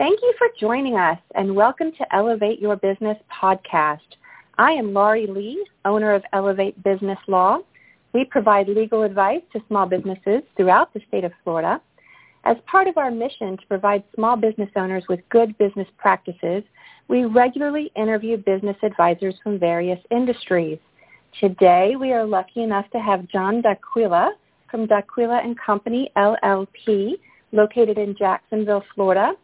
Thank you for joining us and welcome to Elevate Your Business podcast. I am Laurie Lee, owner of Elevate Business Law. We provide legal advice to small businesses throughout the state of Florida. As part of our mission to provide small business owners with good business practices, we regularly interview business advisors from various industries. Today, we are lucky enough to have John D'Aquila from D'Aquila and Company LLP, located in Jacksonville, Florida.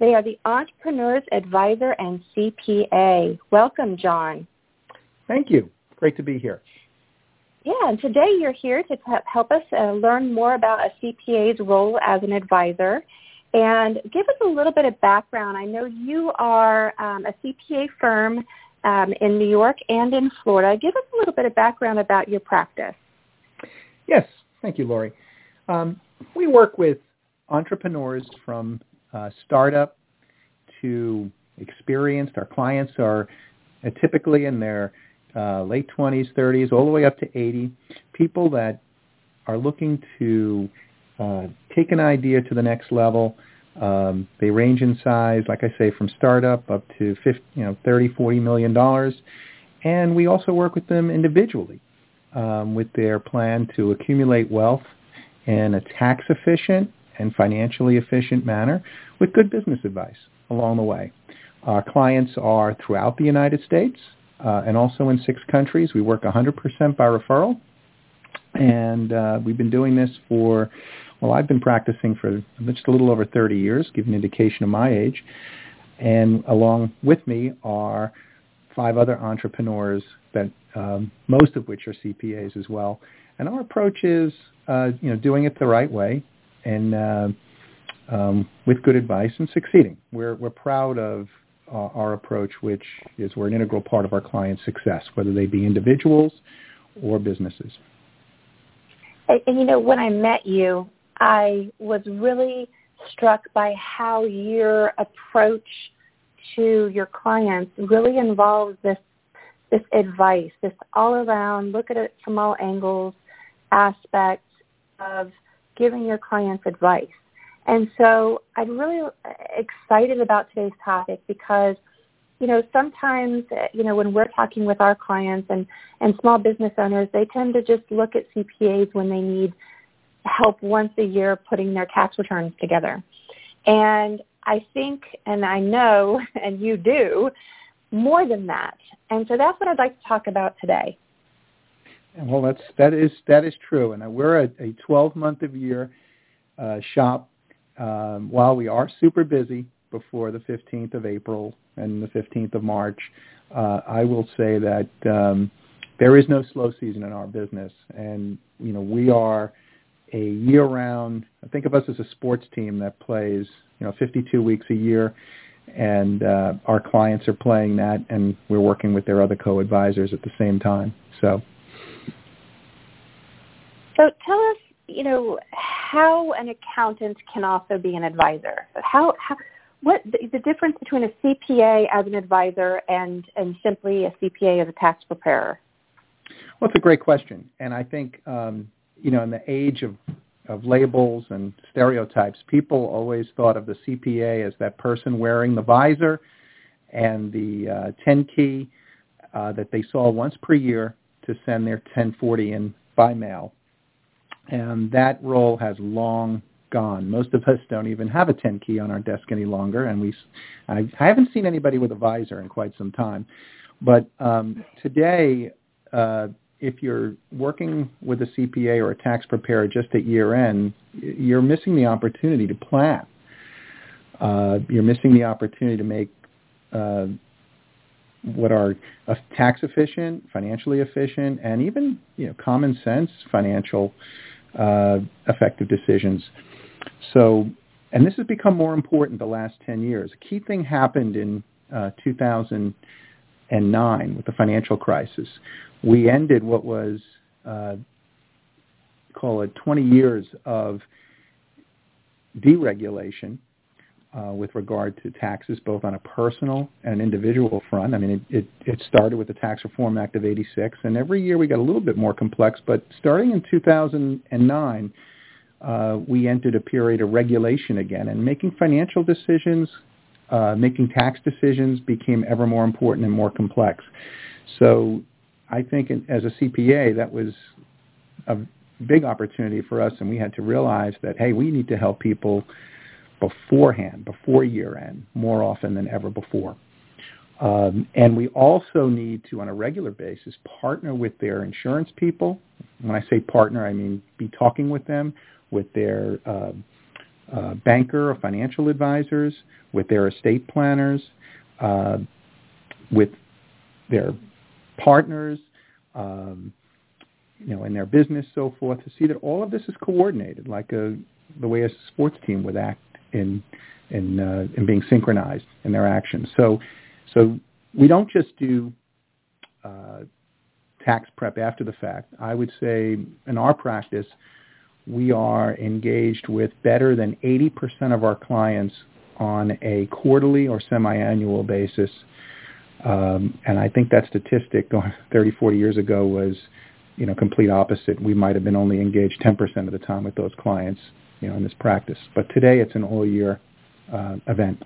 They are the Entrepreneur's Advisor and CPA. Welcome, John. Thank you. Great to be here. Yeah, and today you're here to help us uh, learn more about a CPA's role as an advisor and give us a little bit of background. I know you are um, a CPA firm um, in New York and in Florida. Give us a little bit of background about your practice. Yes, thank you, Laurie. Um, we work with entrepreneurs from startup to experienced. Our clients are uh, typically in their uh, late 20s, 30s, all the way up to 80. People that are looking to uh, take an idea to the next level. Um, they range in size, like I say, from startup up to 50, you know, 30, 40 million dollars. And we also work with them individually um, with their plan to accumulate wealth in a tax efficient and financially efficient manner with good business advice along the way. Our clients are throughout the United States uh, and also in six countries. We work 100% by referral. And uh, we've been doing this for, well, I've been practicing for just a little over 30 years, give an indication of my age. And along with me are five other entrepreneurs that um, most of which are CPAs as well. And our approach is, uh, you know, doing it the right way and uh, um, with good advice and succeeding. We're, we're proud of uh, our approach, which is we're an integral part of our clients' success, whether they be individuals or businesses. And, and you know, when I met you, I was really struck by how your approach to your clients really involves this this advice, this all around look at it from all angles aspect of giving your clients advice. And so I'm really excited about today's topic because, you know, sometimes, you know, when we're talking with our clients and, and small business owners, they tend to just look at CPAs when they need help once a year putting their tax returns together. And I think, and I know, and you do, more than that. And so that's what I'd like to talk about today. Well, that's that is that is true, and we're a, a 12 month of year uh, shop. Um, while we are super busy before the 15th of April and the 15th of March, uh, I will say that um, there is no slow season in our business, and you know we are a year-round. Think of us as a sports team that plays you know 52 weeks a year, and uh, our clients are playing that, and we're working with their other co-advisors at the same time. So so tell us, you know, how an accountant can also be an advisor. How, how what the, the difference between a CPA as an advisor and and simply a CPA as a tax preparer? Well, it's a great question, and I think um, you know, in the age of of labels and stereotypes, people always thought of the CPA as that person wearing the visor and the uh, 10 key uh, that they saw once per year to send their 1040 in by mail and that role has long gone. Most of us don't even have a 10 key on our desk any longer, and we I, I haven't seen anybody with a visor in quite some time. But um, today, uh, if you're working with a CPA or a tax preparer just at year end, you're missing the opportunity to plan. Uh, you're missing the opportunity to make uh, what are tax efficient, financially efficient, and even you know common sense financial uh, effective decisions. So, and this has become more important the last 10 years. A key thing happened in uh, 2009 with the financial crisis. We ended what was, uh, call it 20 years of deregulation uh, with regard to taxes, both on a personal and an individual front. I mean, it, it, it started with the Tax Reform Act of 86, and every year we got a little bit more complex, but starting in 2009, uh, we entered a period of regulation again and making financial decisions uh, making tax decisions became ever more important and more complex. So I think as a CPA, that was a big opportunity for us, and we had to realize that, hey, we need to help people beforehand, before year end, more often than ever before. Um, and we also need to, on a regular basis, partner with their insurance people. When I say partner, I mean be talking with them, with their uh, uh, banker or financial advisors, with their estate planners, uh, with their partners, um, you know, in their business, so forth, to see that all of this is coordinated, like a, the way a sports team would act in in uh, in being synchronized in their actions. So, so we don't just do uh, tax prep after the fact. I would say in our practice, we are engaged with better than 80% of our clients on a quarterly or semi-annual basis. Um, and I think that statistic 30, 40 years ago was, you know, complete opposite. We might have been only engaged 10% of the time with those clients, you know, in this practice. But today it's an all-year uh, event.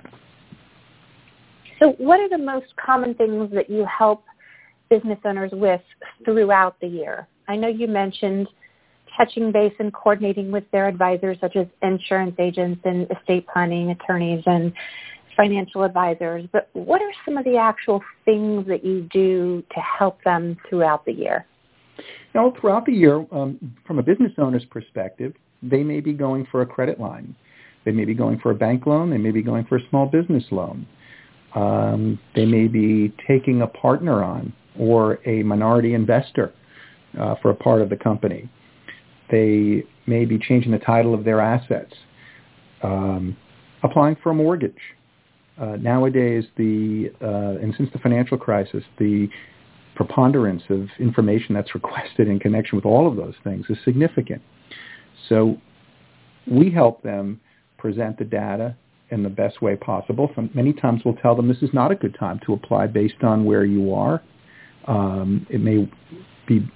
So what are the most common things that you help business owners with throughout the year? I know you mentioned touching base and coordinating with their advisors, such as insurance agents and estate planning attorneys and financial advisors. But what are some of the actual things that you do to help them throughout the year? Know, throughout the year, um, from a business owner's perspective, they may be going for a credit line. They may be going for a bank loan. They may be going for a small business loan. Um, they may be taking a partner on or a minority investor uh, for a part of the company. They may be changing the title of their assets, um, applying for a mortgage. Uh, nowadays, the uh, and since the financial crisis, the preponderance of information that's requested in connection with all of those things is significant. So we help them present the data in the best way possible. many times we'll tell them this is not a good time to apply based on where you are. Um, it may be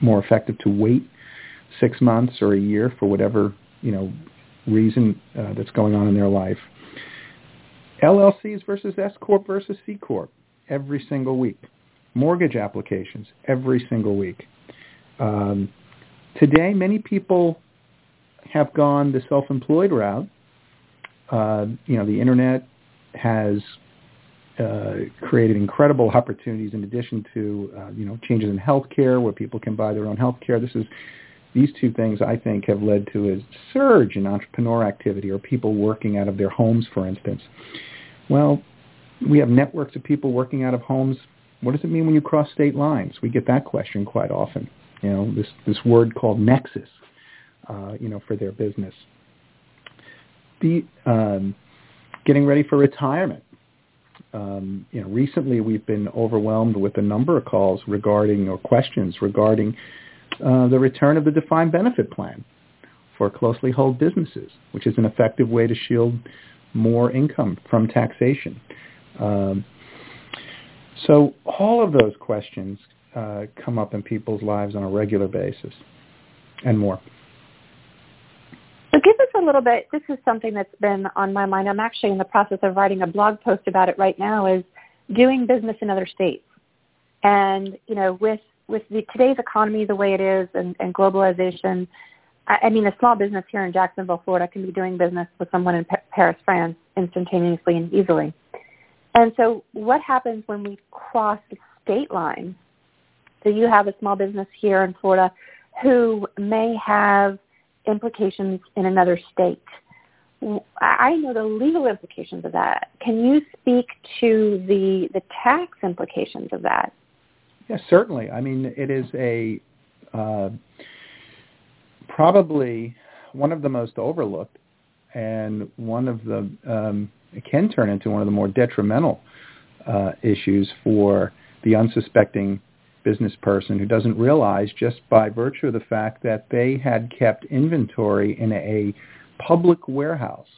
more effective to wait six months or a year for whatever you know reason uh, that's going on in their life. LLCs versus S corp versus C corp every single week. Mortgage applications every single week. Um, today, many people have gone the self-employed route. Uh, you know, the internet has uh, created incredible opportunities in addition to, uh, you know, changes in healthcare where people can buy their own healthcare. This is these two things, I think, have led to a surge in entrepreneur activity or people working out of their homes, for instance. Well, we have networks of people working out of homes. What does it mean when you cross state lines? We get that question quite often. You know, this, this word called nexus, uh, you know, for their business. The, um, getting ready for retirement. Um, you know, recently we've been overwhelmed with a number of calls regarding or questions regarding uh, the return of the defined benefit plan for closely held businesses, which is an effective way to shield more income from taxation. Um, so all of those questions uh, come up in people's lives on a regular basis and more. So give us a little bit, this is something that's been on my mind. I'm actually in the process of writing a blog post about it right now is doing business in other states. And, you know, with with the, today's economy the way it is and, and globalization, I, I mean, a small business here in Jacksonville, Florida, can be doing business with someone in pa- Paris, France, instantaneously and easily. And so, what happens when we cross the state line? So you have a small business here in Florida who may have implications in another state. I know the legal implications of that. Can you speak to the the tax implications of that? Yes, certainly. I mean, it is a uh, probably one of the most overlooked and one of the um, it can turn into one of the more detrimental uh, issues for the unsuspecting business person who doesn't realize just by virtue of the fact that they had kept inventory in a public warehouse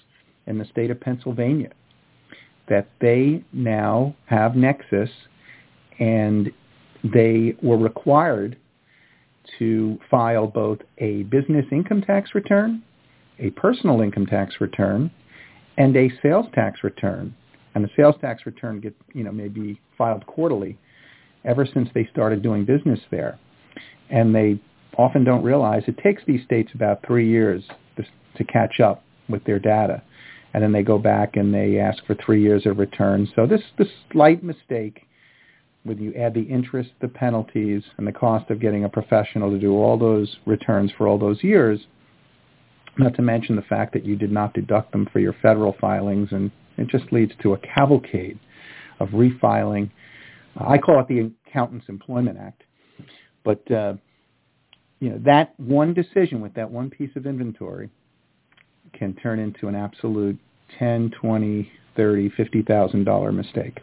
in the state of Pennsylvania that they now have nexus and they were required to file both a business income tax return, a personal income tax return, and a sales tax return. And the sales tax return get you know may be filed quarterly ever since they started doing business there, and they often don't realize it takes these states about three years to, to catch up with their data, and then they go back and they ask for three years of return. So this this slight mistake when you add the interest, the penalties, and the cost of getting a professional to do all those returns for all those years, not to mention the fact that you did not deduct them for your federal filings, and it just leads to a cavalcade of refiling. I call it the Accountants Employment Act. But uh, you know that one decision with that one piece of inventory can turn into an absolute ten, twenty, thirty, fifty thousand dollar mistake.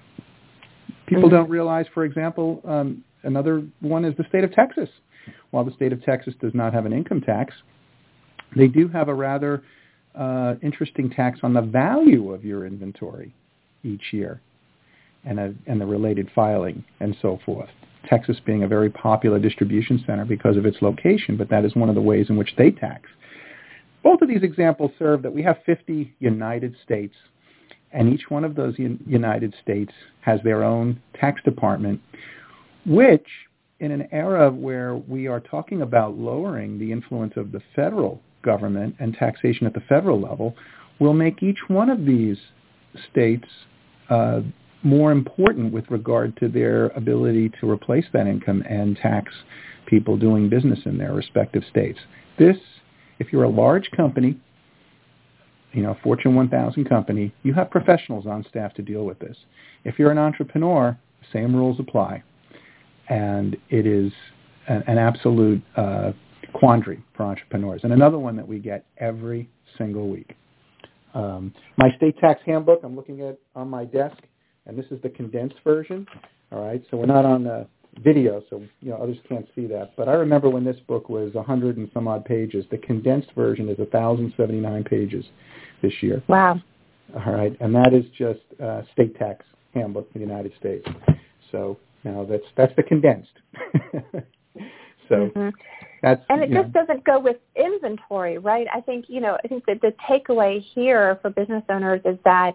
People mm-hmm. don't realize, for example, um, another one is the state of Texas. While the state of Texas does not have an income tax, they do have a rather uh, interesting tax on the value of your inventory each year and, a, and the related filing and so forth. Texas being a very popular distribution center because of its location, but that is one of the ways in which they tax. Both of these examples serve that we have 50 United States, and each one of those United States has their own tax department, which in an era where we are talking about lowering the influence of the federal government and taxation at the federal level will make each one of these states uh, more important with regard to their ability to replace that income and tax people doing business in their respective states. This, if you're a large company, you know, Fortune 1000 company, you have professionals on staff to deal with this. If you're an entrepreneur, same rules apply. And it is an, an absolute uh, quandary for entrepreneurs. And another one that we get every single week. Um, my state tax handbook I'm looking at on my desk, and this is the condensed version. All right, so we're not on the video, so you know others can't see that. But I remember when this book was 100 and some odd pages. The condensed version is 1,079 pages this year. Wow. All right, and that is just uh, state tax handbook for the United States. So now that's that's the condensed. so mm-hmm. That's, and it just know. doesn't go with inventory, right? I think, you know, I think that the takeaway here for business owners is that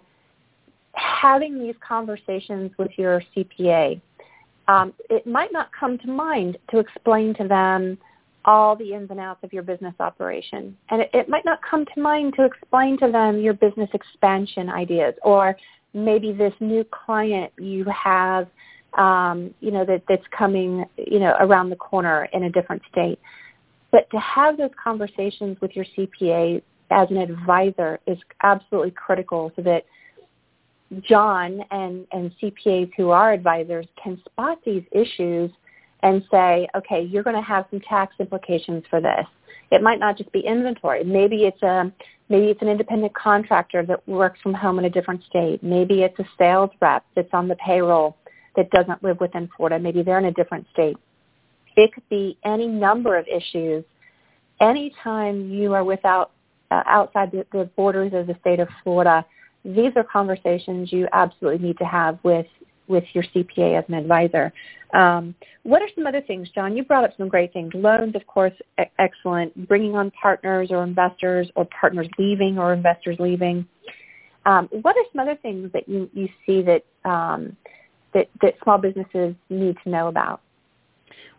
having these conversations with your CPA, um, it might not come to mind to explain to them all the ins and outs of your business operation. And it, it might not come to mind to explain to them your business expansion ideas or maybe this new client you have um, you know, that, that's coming, you know, around the corner in a different state. But to have those conversations with your CPA as an advisor is absolutely critical so that John and, and CPAs who are advisors can spot these issues and say, okay, you're going to have some tax implications for this. It might not just be inventory. Maybe it's a maybe it's an independent contractor that works from home in a different state. Maybe it's a sales rep that's on the payroll that doesn't live within Florida. Maybe they're in a different state. It could be any number of issues. Anytime you are without uh, outside the, the borders of the state of Florida, these are conversations you absolutely need to have with with your CPA as an advisor. Um, what are some other things, John? You brought up some great things. Loans, of course, e- excellent. Bringing on partners or investors, or partners leaving or investors leaving. Um, what are some other things that you, you see that um, that, that small businesses need to know about?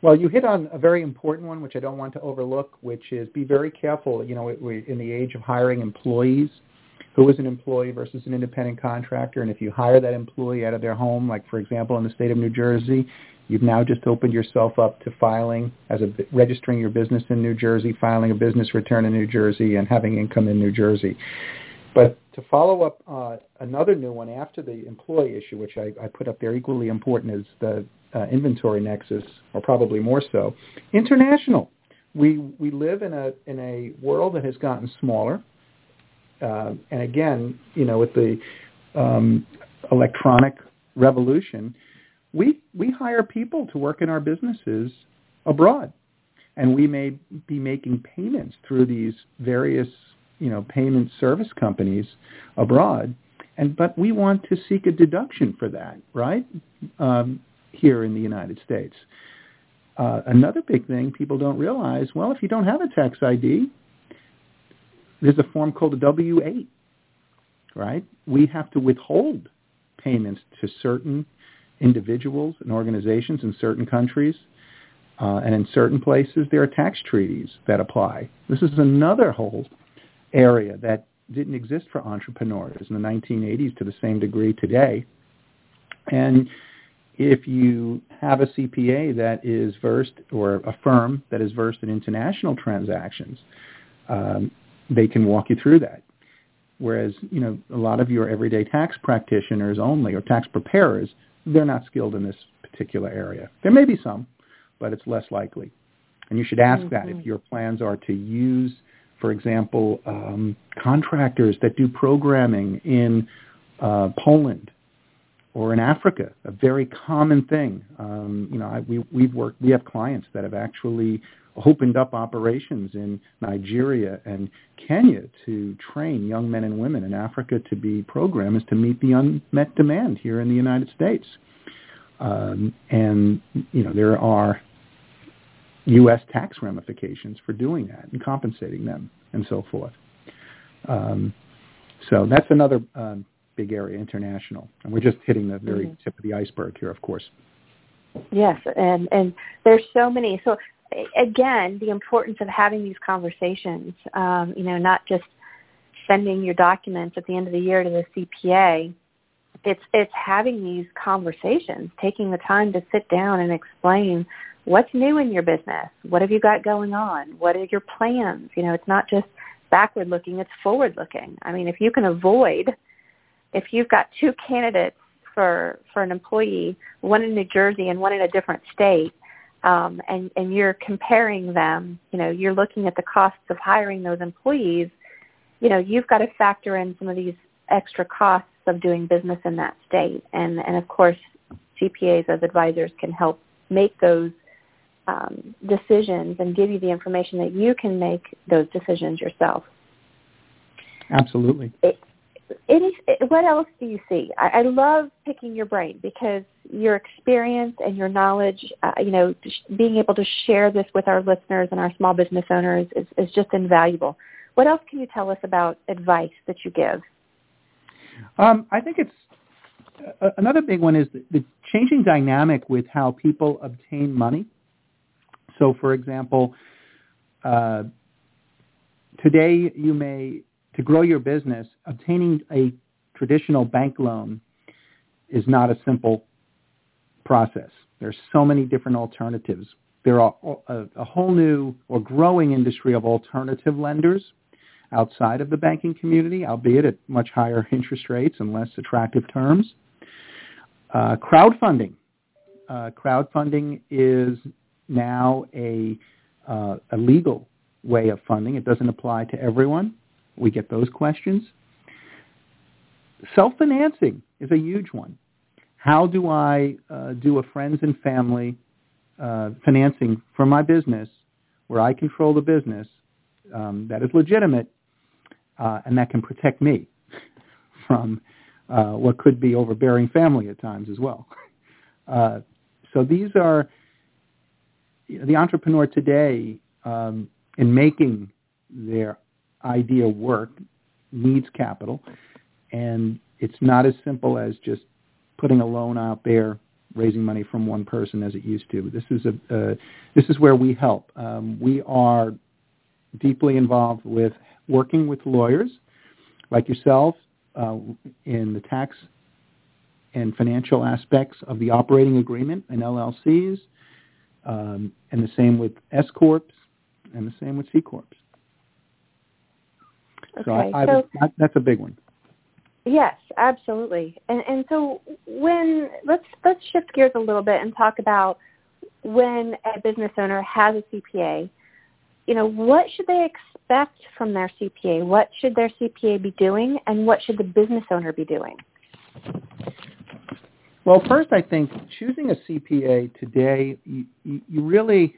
Well, you hit on a very important one, which I don't want to overlook, which is be very careful. You know, in the age of hiring employees. Who is an employee versus an independent contractor? And if you hire that employee out of their home, like for example in the state of New Jersey, you've now just opened yourself up to filing as a registering your business in New Jersey, filing a business return in New Jersey, and having income in New Jersey. But to follow up uh, another new one after the employee issue, which I, I put up there equally important is the uh, inventory nexus, or probably more so, international. We we live in a in a world that has gotten smaller, uh, and again, you know, with the um, electronic revolution, we we hire people to work in our businesses abroad, and we may be making payments through these various you know, payment service companies abroad, and but we want to seek a deduction for that, right? Um, here in the United States. Uh, another big thing people don't realize, well, if you don't have a tax ID, there's a form called a W-8, right? We have to withhold payments to certain individuals and organizations in certain countries. Uh, and in certain places, there are tax treaties that apply. This is another whole area that didn't exist for entrepreneurs in the 1980s to the same degree today. And if you have a CPA that is versed, or a firm that is versed in international transactions, um, they can walk you through that. Whereas, you know, a lot of your everyday tax practitioners only, or tax preparers, they're not skilled in this particular area. There may be some, but it's less likely. And you should ask mm-hmm. that if your plans are to use, for example, um, contractors that do programming in uh, Poland or in Africa, a very common thing. Um, you know, I, we, we've worked, we have clients that have actually opened up operations in Nigeria and Kenya to train young men and women in Africa to be programmers to meet the unmet demand here in the United States. Um, and, you know, there are U.S. tax ramifications for doing that and compensating them and so forth. Um, so that's another um, big area, international. And we're just hitting the very mm-hmm. tip of the iceberg here, of course. Yes, and and there's so many. So again, the importance of having these conversations. Um, you know, not just sending your documents at the end of the year to the CPA. It's it's having these conversations, taking the time to sit down and explain what's new in your business. What have you got going on? What are your plans? You know, it's not just backward looking, it's forward looking. I mean, if you can avoid if you've got two candidates for for an employee, one in New Jersey and one in a different state, um, and and you're comparing them, you know, you're looking at the costs of hiring those employees. You know, you've got to factor in some of these extra costs of doing business in that state, and and of course, CPAs as advisors can help make those um, decisions and give you the information that you can make those decisions yourself. Absolutely. It, any, what else do you see? I, I love picking your brain because your experience and your knowledge, uh, you know, being able to share this with our listeners and our small business owners is, is just invaluable. What else can you tell us about advice that you give? Um, I think it's uh, another big one is the, the changing dynamic with how people obtain money. So, for example, uh, today you may to grow your business, obtaining a traditional bank loan is not a simple process. There's so many different alternatives. There are a, a whole new or growing industry of alternative lenders outside of the banking community, albeit at much higher interest rates and less attractive terms. Uh, crowdfunding. Uh, crowdfunding is now a, uh, a legal way of funding. It doesn't apply to everyone. We get those questions. Self-financing is a huge one. How do I uh, do a friends and family uh, financing for my business where I control the business um, that is legitimate uh, and that can protect me from uh, what could be overbearing family at times as well. Uh, so these are the entrepreneur today um, in making their idea work needs capital, and it's not as simple as just putting a loan out there, raising money from one person as it used to. This is a uh, this is where we help. Um, we are deeply involved with working with lawyers like yourself uh, in the tax and financial aspects of the operating agreement and LLCs, um, and the same with S corps, and the same with C corps. Okay, so, I, I so that's a big one. Yes, absolutely. And and so when let's let's shift gears a little bit and talk about when a business owner has a CPA, you know, what should they expect from their CPA? What should their CPA be doing and what should the business owner be doing? Well, first I think choosing a CPA today, you, you, you really,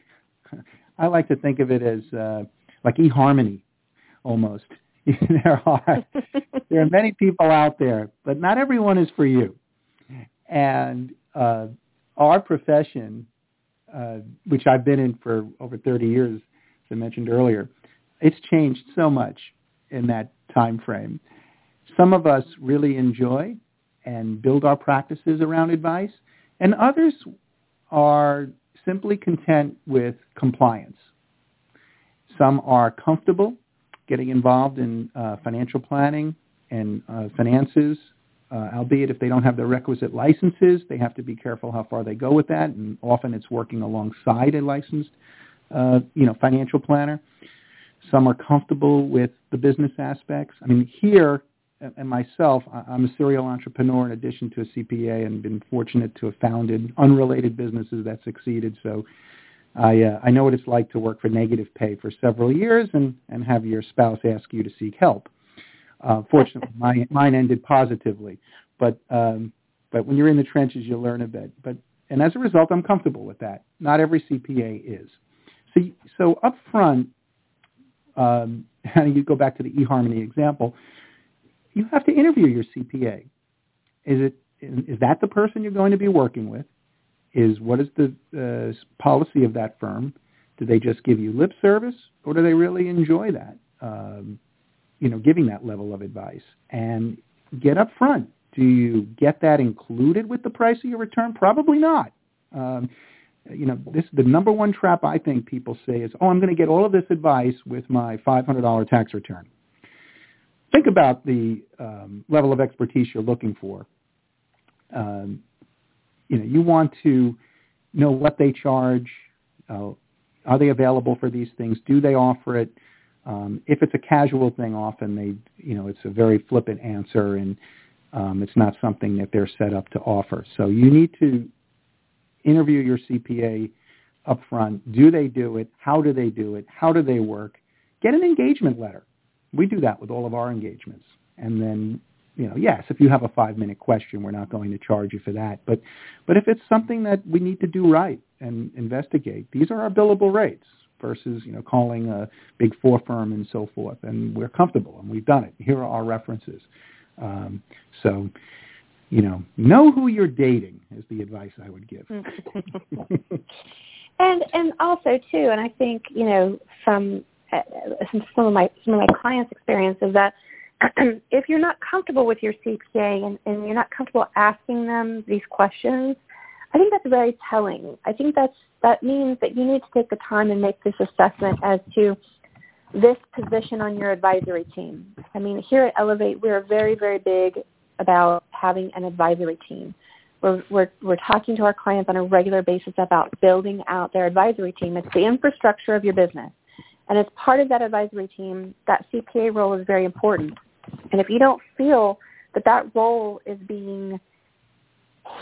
I like to think of it as uh, like eHarmony almost. there are there are many people out there, but not everyone is for you. And uh, our profession, uh, which I've been in for over 30 years, as I mentioned earlier, it's changed so much in that time frame. Some of us really enjoy and build our practices around advice, and others are simply content with compliance. Some are comfortable getting involved in uh, financial planning and uh, finances, uh, albeit if they don't have the requisite licenses, they have to be careful how far they go with that, and often it's working alongside a licensed, uh, you know, financial planner. Some are comfortable with the business aspects. I mean, here and myself, I'm a serial entrepreneur in addition to a CPA and been fortunate to have founded unrelated businesses that succeeded. So I, uh, I know what it's like to work for negative pay for several years and, and have your spouse ask you to seek help. Uh, fortunately, my, mine ended positively. But, um, but when you're in the trenches, you learn a bit. But, and as a result, I'm comfortable with that. Not every CPA is. So, so up front, um, and you go back to the eHarmony example, you have to interview your CPA. Is it is that the person you're going to be working with? Is what is the uh, policy of that firm? Do they just give you lip service, or do they really enjoy that? Um, you know, giving that level of advice and get up front. Do you get that included with the price of your return? Probably not. Um, you know, this the number one trap I think people say is, "Oh, I'm going to get all of this advice with my $500 tax return." think about the um, level of expertise you're looking for. Um, you know, you want to know what they charge. Uh, are they available for these things? Do they offer it? Um, if it's a casual thing, often they, you know, it's a very flippant answer, and um, it's not something that they're set up to offer. So you need to interview your CPA up front. Do they do it? How do they do it? How do they work? Get an engagement letter we do that with all of our engagements. And then, you know, yes, if you have a five-minute question, we're not going to charge you for that. But, but if it's something that we need to do right and investigate, these are our billable rates versus, you know, calling a big four firm and so forth. And we're comfortable, and we've done it. Here are our references. Um, so, you know, know who you're dating is the advice I would give. and and also too, and I think you know from uh, some of my some of my clients' experience is that if you're not comfortable with your CPA and, and you're not comfortable asking them these questions, I think that's very telling. I think that's that means that you need to take the time and make this assessment as to this position on your advisory team. I mean, here at Elevate, we're very, very big about having an advisory team. We're, we're, we're talking to our clients on a regular basis about building out their advisory team. It's the infrastructure of your business. And as part of that advisory team, that CPA role is very important. And if you don't feel that that role is being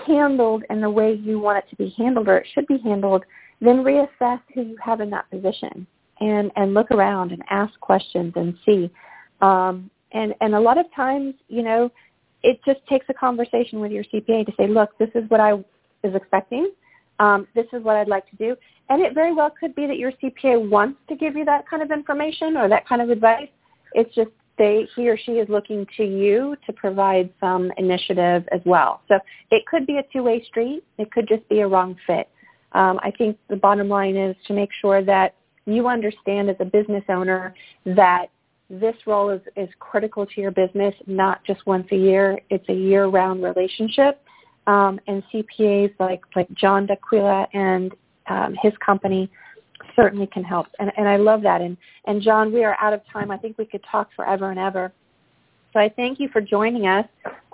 handled in the way you want it to be handled or it should be handled, then reassess who you have in that position and, and look around and ask questions and see. Um, and, and a lot of times, you know, it just takes a conversation with your CPA to say, look, this is what I was expecting. Um, this is what I'd like to do. And it very well could be that your CPA wants to give you that kind of information or that kind of advice. It's just they he or she is looking to you to provide some initiative as well. So it could be a two-way street. It could just be a wrong fit. Um, I think the bottom line is to make sure that you understand as a business owner that this role is, is critical to your business, not just once a year. It's a year-round relationship. Um, and CPAs like, like John D'Aquila and um, his company certainly can help. And, and I love that. And, and John, we are out of time. I think we could talk forever and ever. So I thank you for joining us.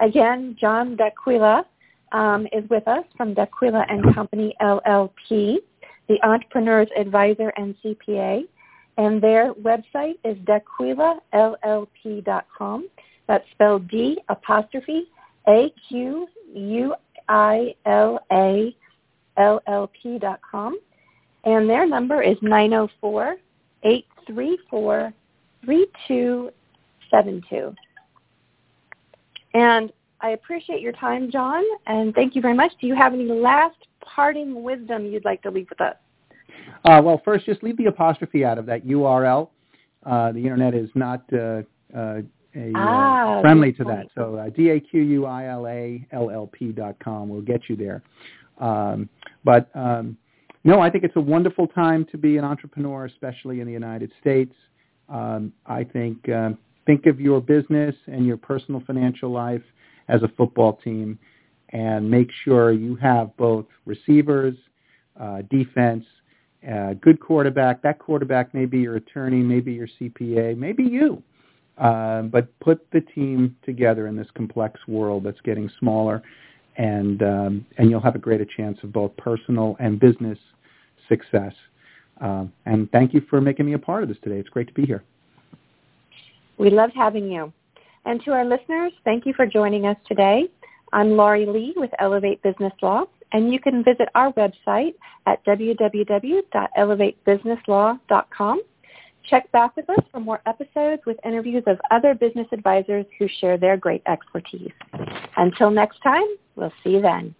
Again, John D'Aquila um, is with us from D'Aquila and Company LLP, the Entrepreneur's Advisor and CPA. And their website is d'AquilaLLP.com. That's spelled D apostrophe A Q U I L A llp.com. And their number is 904 834 3272. And I appreciate your time, John, and thank you very much. Do you have any last parting wisdom you'd like to leave with us? Uh, well, first, just leave the apostrophe out of that URL. Uh, the internet is not uh, uh a, uh, ah, friendly to that. So uh, D-A-Q-U-I-L-A-L-L-P dot com will get you there. Um, but um, no, I think it's a wonderful time to be an entrepreneur, especially in the United States. Um, I think uh, think of your business and your personal financial life as a football team and make sure you have both receivers, uh, defense, uh, good quarterback. That quarterback may be your attorney, maybe your CPA, maybe you. Uh, but put the team together in this complex world that's getting smaller, and um, and you'll have a greater chance of both personal and business success. Um, and thank you for making me a part of this today. It's great to be here. We loved having you. And to our listeners, thank you for joining us today. I'm Laurie Lee with Elevate Business Law, and you can visit our website at www.elevatebusinesslaw.com. Check back with us for more episodes with interviews of other business advisors who share their great expertise. Until next time, we'll see you then.